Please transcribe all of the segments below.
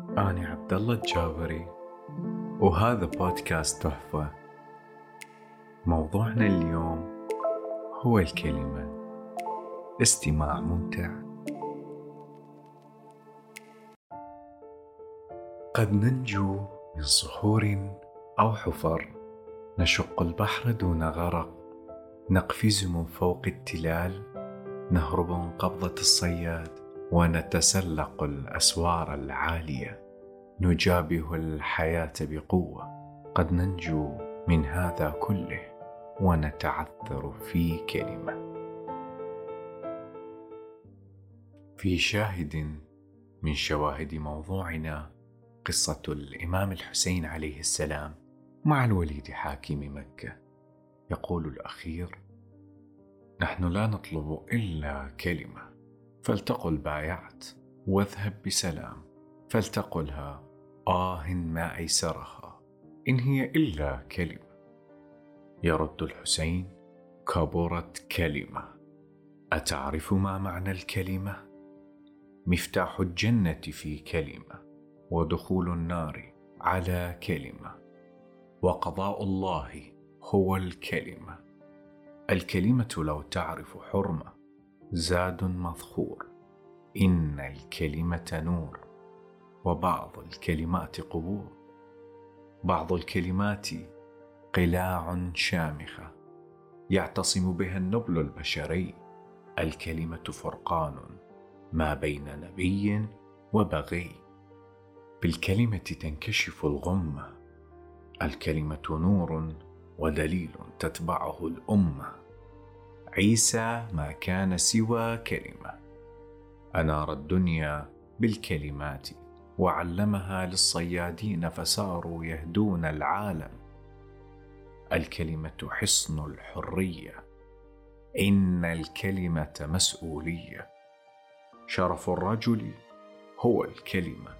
أنا عبد الله الجابري وهذا بودكاست تحفة. موضوعنا اليوم هو الكلمة استماع ممتع. قد ننجو من صخور أو حفر نشق البحر دون غرق نقفز من فوق التلال نهرب من قبضة الصياد. ونتسلق الأسوار العالية. نجابه الحياة بقوة. قد ننجو من هذا كله ونتعثر في كلمة. في شاهد من شواهد موضوعنا قصة الإمام الحسين عليه السلام مع الوليد حاكم مكة. يقول الأخير نحن لا نطلب إلا كلمة. فلتقل بايعت واذهب بسلام. فلتقلها آه ما أيسرها إن هي إلا كلمة. يرد الحسين كبرت كلمة. أتعرف ما معنى الكلمة؟ مفتاح الجنة في كلمة ودخول النار على كلمة. وقضاء الله هو الكلمة. الكلمة لو تعرف حرمة زاد مذخور إن الكلمة نور وبعض الكلمات قبور. بعض الكلمات قلاع شامخة يعتصم بها النبل البشري. الكلمة فرقان ما بين نبي وبغي. بالكلمة تنكشف الغمة الكلمة نور ودليل تتبعه الأمة. عيسى ما كان سوى كلمة. أنار الدنيا بالكلمات وعلمها للصيادين فصاروا يهدون العالم. الكلمة حصن الحرية. إن الكلمة مسؤولية. شرف الرجل هو الكلمة.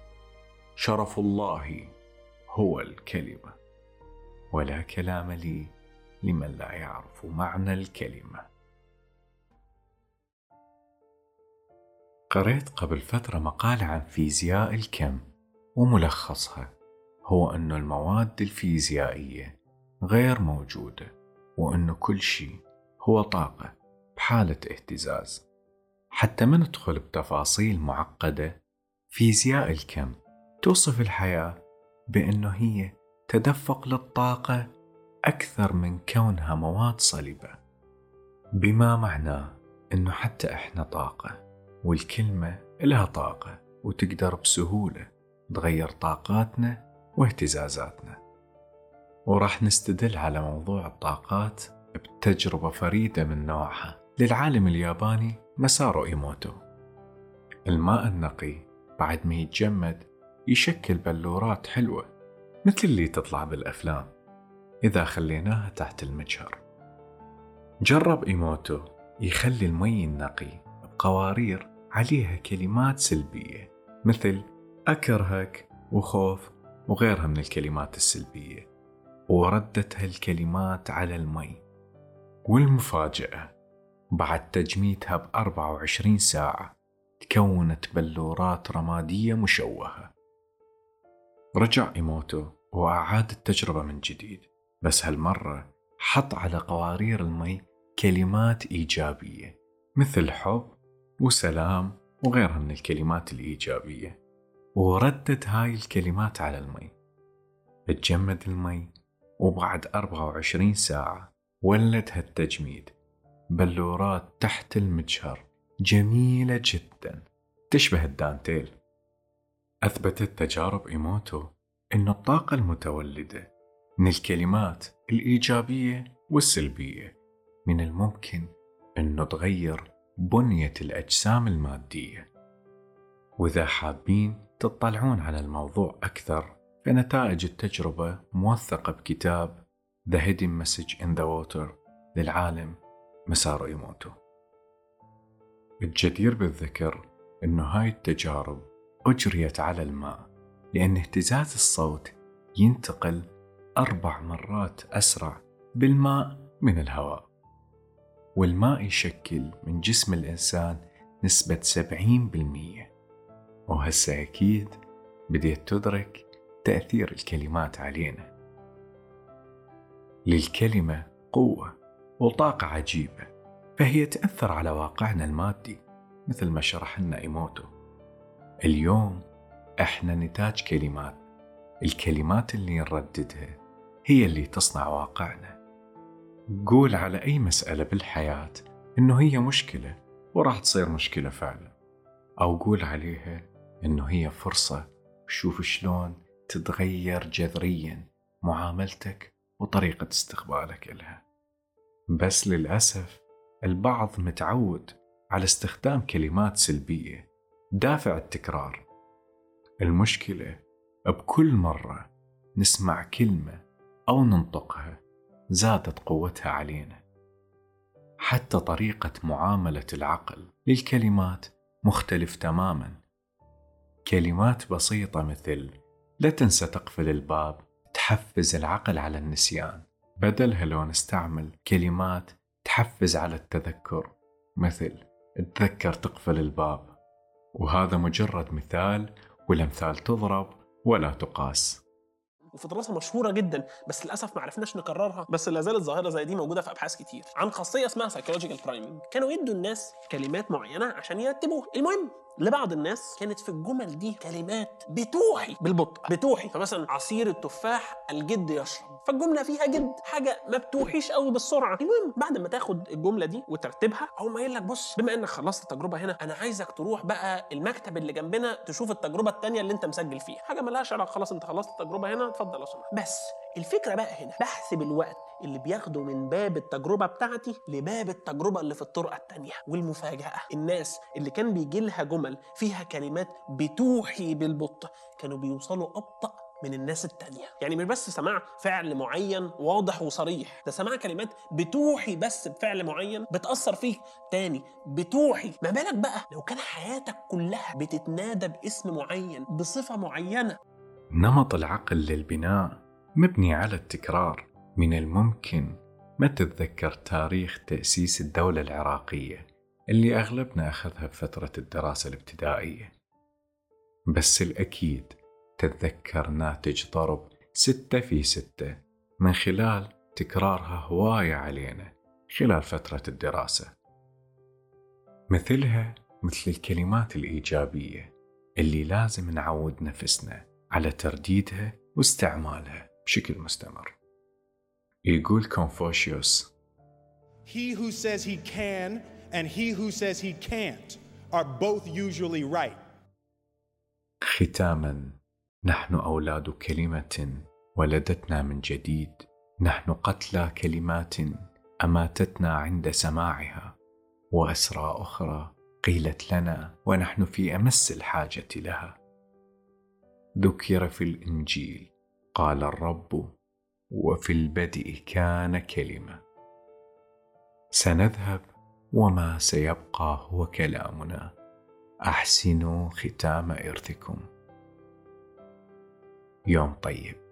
شرف الله هو الكلمة. ولا كلام لي لمن لا يعرف معنى الكلمة. قريت قبل فترة مقالة عن فيزياء الكم وملخصها هو أن المواد الفيزيائية غير موجودة وأنه كل شيء هو طاقة بحالة اهتزاز. حتى ما ندخل بتفاصيل معقدة فيزياء الكم توصف الحياة بأنه هي تدفق للطاقة أكثر من كونها مواد صلبة بما معناه أنه حتى إحنا طاقة. والكلمة لها طاقة وتقدر بسهولة تغير طاقاتنا واهتزازاتنا. وراح نستدل على موضوع الطاقات بتجربة فريدة من نوعها. للعالم الياباني مسارو إيموتو. الماء النقي بعد ما يتجمد يشكل بلورات حلوة مثل اللي تطلع بالأفلام إذا خليناها تحت المجهر. جرب إيموتو يخلي المي النقي بقوارير عليها كلمات سلبية مثل أكرهك وخوف وغيرها من الكلمات السلبية. وردت هالكلمات على المي. والمفاجأة بعد تجميدها ب 24 ساعة تكونت بلورات رمادية مشوهة. رجع إيموتو وأعاد التجربة من جديد. بس هالمرة حط على قوارير المي كلمات إيجابية مثل حب وسلام وغيرها من الكلمات الإيجابية. وردت هاي الكلمات على المي. تجمد المي وبعد 24 ساعة ولد هالتجميد بلورات تحت المجهر جميلة جدا. تشبه الدانتيل. أثبتت تجارب إيموتو أن الطاقة المتولدة من الكلمات الإيجابية والسلبية من الممكن أنه تغير بنية الأجسام المادية. وإذا حابين تطلعون على الموضوع أكثر فنتائج التجربة موثقة بكتاب The Hidden Message in the Water للعالم مسارو إيموتو. الجدير بالذكر أنه هاي التجارب أجريت على الماء لأن اهتزاز الصوت ينتقل أربع مرات أسرع بالماء من الهواء. والماء يشكل من جسم الإنسان نسبة 70% وهسه أكيد بديت تدرك تأثير الكلمات علينا. للكلمة قوة وطاقة عجيبة فهي تأثر على واقعنا المادي مثل ما شرح لنا إيموتو. اليوم إحنا نتاج كلمات الكلمات اللي نرددها هي اللي تصنع واقعنا. قول على أي مسألة بالحياة إنه هي مشكلة وراح تصير مشكلة فعلا. أو قول عليها إنه هي فرصة شوف شلون تتغير جذريا معاملتك وطريقة استقبالك لها بس للأسف البعض متعود على استخدام كلمات سلبية دافع التكرار. المشكلة بكل مرة نسمع كلمة أو ننطقها زادت قوتها علينا. حتى طريقة معاملة العقل للكلمات مختلف تماما. كلمات بسيطة مثل لا تنسى تقفل الباب تحفز العقل على النسيان بدلها لو نستعمل كلمات تحفز على التذكر مثل تذكر تقفل الباب وهذا مجرد مثال والأمثال تضرب ولا تقاس. وفي دراسة مشهورة جدا بس للأسف ما عرفناش نكررها. بس لا زالت ظاهرة زي دي موجودة في أبحاث كتير. عن خاصية اسمها psychological priming كانوا يدوا الناس كلمات معينة عشان يرتبوها. المهم لبعض الناس كانت في الجمل دي كلمات بتوحي بالبطء بتوحي. فمثلا عصير التفاح الجد يشرب فالجملة فيها جد حاجة ما بتوحيش قوي بالسرعة. المهم بعد ما تاخد الجملة دي وترتبها ما يقول لك بص بما إنك خلصت التجربة هنا أنا عايزك تروح بقى المكتب اللي جنبنا تشوف التجربة الثانية اللي أنت مسجل فيها. حاجة ملهاش علاقة خلاص أنت خلصت التجربة هنا اتفضل لو سمحت بس الفكرة بقى هنا بحسب الوقت اللي بياخده من باب التجربة بتاعتي لباب التجربة اللي في الطرقه التانية والمفاجأة. الناس اللي كان بيجي لها جمل فيها كلمات بتوحي بالبطء. كانوا بيوصلوا أبطأ من الناس التانية. يعني مش بس سماع فعل معين واضح وصريح. ده سماع كلمات بتوحي بس بفعل معين بتأثر فيك تاني بتوحي. ما بالك بقى لو كان حياتك كلها بتتنادى باسم معين بصفة معينة. نمط العقل للبناء مبني على التكرار من الممكن. ما تتذكر تاريخ تأسيس الدولة العراقية؟ اللي أغلبنا أخذها بفترة الدراسة الابتدائية. بس الأكيد تتذكر ناتج ضرب ستة في ستة من خلال تكرارها هواية علينا خلال فترة الدراسة. مثلها مثل الكلمات الإيجابية اللي لازم نعود نفسنا على ترديدها واستعمالها بشكل مستمر. يقول كونفوشيوس He who says he can and he who says he can't are both usually right. ختاما. نحن أولاد كلمة ولدتنا من جديد. نحن قتلى كلمات أماتتنا عند سماعها. وأسرى أخرى قيلت لنا ونحن في أمس الحاجة لها. ذكر في الإنجيل. قال الرب وفي البدء كان كلمة. سنذهب وما سيبقى هو كلامنا. أحسنوا ختام إرثكم. يوم طيب.